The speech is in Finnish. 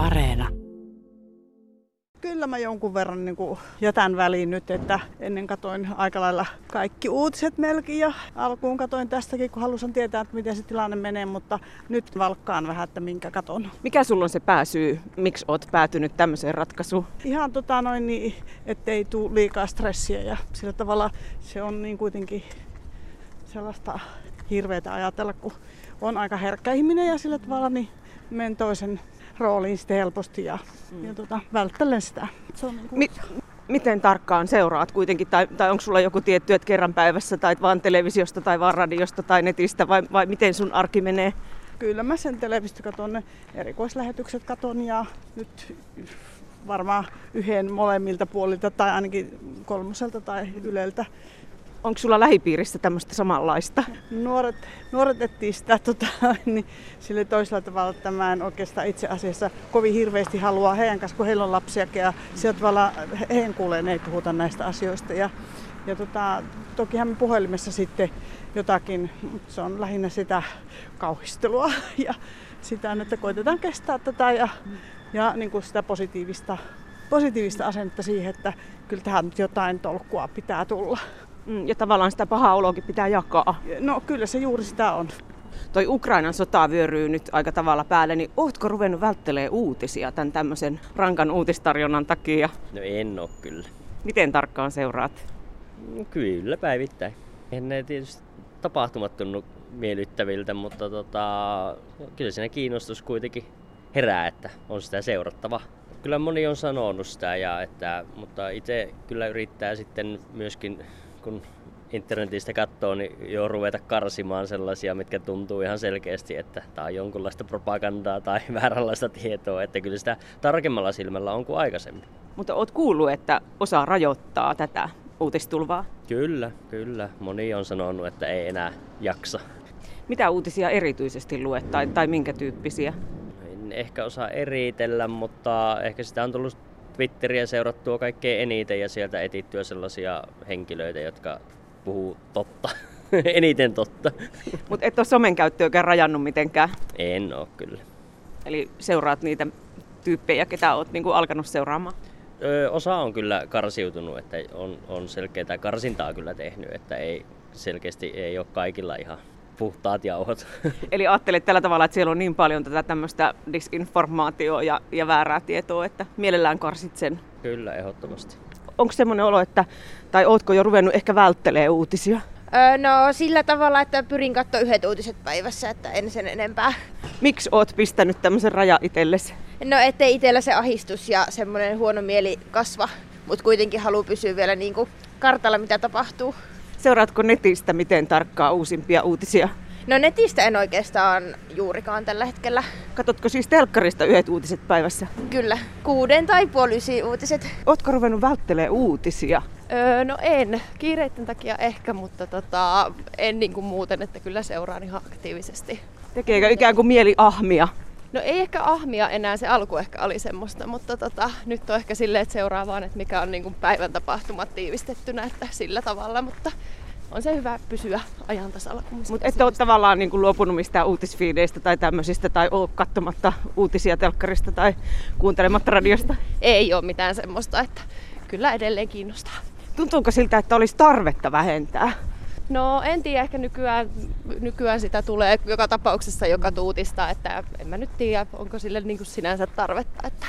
Areena. Kyllä mä jonkun verran niin kuin jätän väliin nyt, että ennen katoin aika lailla kaikki uutiset melkein ja alkuun katoin tästäkin, kun halusin tietää, että miten se tilanne menee, mutta nyt valkkaan vähän, että minkä katon. Mikä sulla on se pääsyy, miksi oot päätynyt tämmöiseen ratkaisuun? Ihan tota noin, niin, ettei tule liikaa stressiä ja sillä tavalla se on niin kuitenkin sellaista hirveätä ajatella, kun on aika herkkä ihminen ja sillä tavalla niin menen toisen rooliin sitten helposti ja, mm. ja tota, välttelen sitä. Se on niin kuin... Mi- miten tarkkaan seuraat kuitenkin, tai, tai onko sulla joku tietty, että kerran päivässä, tai vaan televisiosta, tai vaan radiosta, tai netistä, vai, vai miten sun arki menee? Kyllä mä sen televisiosta katon, ne erikoislähetykset katon, ja nyt varmaan yhden molemmilta puolilta, tai ainakin kolmoselta tai yleltä Onko sulla lähipiirissä tämmöistä samanlaista? Nuoret, nuoret etsivät sitä tota, niin sille toisella tavalla, että mä en oikeastaan itse asiassa kovin hirveästi halua heidän kanssa, kun heillä on lapsiakin ja sillä tavalla heidän kuuleen ei puhuta näistä asioista. Ja, ja tota, tokihan me puhelimessa sitten jotakin, mutta se on lähinnä sitä kauhistelua ja sitä, että koitetaan kestää tätä ja, ja niin kuin sitä positiivista, positiivista asennetta siihen, että kyllä tähän nyt jotain tolkkua pitää tulla. Mm, ja tavallaan sitä pahaa oloakin pitää jakaa. No kyllä se juuri sitä on. Toi Ukrainan sota vyöryy nyt aika tavalla päälle, niin ootko ruvennut välttelee uutisia tämän tämmöisen rankan uutistarjonnan takia? No en oo kyllä. Miten tarkkaan seuraat? No, kyllä päivittäin. En ne tietysti tapahtumat tunnu miellyttäviltä, mutta tota, kyllä siinä kiinnostus kuitenkin herää, että on sitä seurattava. Kyllä moni on sanonut sitä, ja että, mutta itse kyllä yrittää sitten myöskin kun internetistä katsoo, niin jo ruveta karsimaan sellaisia, mitkä tuntuu ihan selkeästi, että tämä on jonkunlaista propagandaa tai vääränlaista tietoa, että kyllä sitä tarkemmalla silmällä on kuin aikaisemmin. Mutta oot kuullut, että osa rajoittaa tätä uutistulvaa? Kyllä, kyllä. Moni on sanonut, että ei enää jaksa. Mitä uutisia erityisesti luet tai, tai minkä tyyppisiä? En ehkä osaa eritellä, mutta ehkä sitä on tullut Twitteriä seurattua kaikkein eniten ja sieltä etittyä sellaisia henkilöitä, jotka puhuu totta. eniten totta. Mutta et ole somen käyttöäkään rajannut mitenkään? En ole kyllä. Eli seuraat niitä tyyppejä, ketä olet niin alkanut seuraamaan? Öö, osa on kyllä karsiutunut, että on, on selkeää karsintaa kyllä tehnyt, että ei selkeästi ei ole kaikilla ihan puhtaat jauhot. Eli ajattelet tällä tavalla, että siellä on niin paljon tätä tämmöistä disinformaatioa ja, ja väärää tietoa, että mielellään karsit sen? Kyllä, ehdottomasti. Onko semmoinen olo, että, tai ootko jo ruvennut ehkä välttelee uutisia? Öö, no sillä tavalla, että pyrin katsoa yhdet uutiset päivässä, että en sen enempää. Miksi oot pistänyt tämmöisen raja itsellesi? No ettei itsellä se ahistus ja semmoinen huono mieli kasva, mutta kuitenkin haluaa pysyä vielä niin kuin kartalla, mitä tapahtuu. Seuraatko netistä miten tarkkaa uusimpia uutisia? No netistä en oikeastaan juurikaan tällä hetkellä. Katotko siis telkkarista yhdet uutiset päivässä? Kyllä, kuuden tai puoli uutiset. Ootko ruvennut välttelee uutisia? Öö, no en, kiireiden takia ehkä, mutta tota, en niin kuin muuten, että kyllä seuraan ihan aktiivisesti. Tekeekö ikään kuin mieli ahmia? No ei ehkä ahmia enää, se alku ehkä oli semmoista, mutta tota, nyt on ehkä silleen, että seuraa vaan, että mikä on niin kuin päivän tapahtumat tiivistettynä, että sillä tavalla, mutta on se hyvä pysyä ajan tasalla. Mutta et ole tavallaan niin kuin luopunut mistään uutisfiideistä tai tämmöisistä, tai ole katsomatta uutisia telkkarista tai kuuntelematta radiosta? Ei ole mitään semmoista, että kyllä edelleen kiinnostaa. Tuntuuko siltä, että olisi tarvetta vähentää? No en tiedä, ehkä nykyään, nykyään sitä tulee joka tapauksessa joka tuutista, että en mä nyt tiedä, onko sille niin kuin sinänsä tarvetta. Että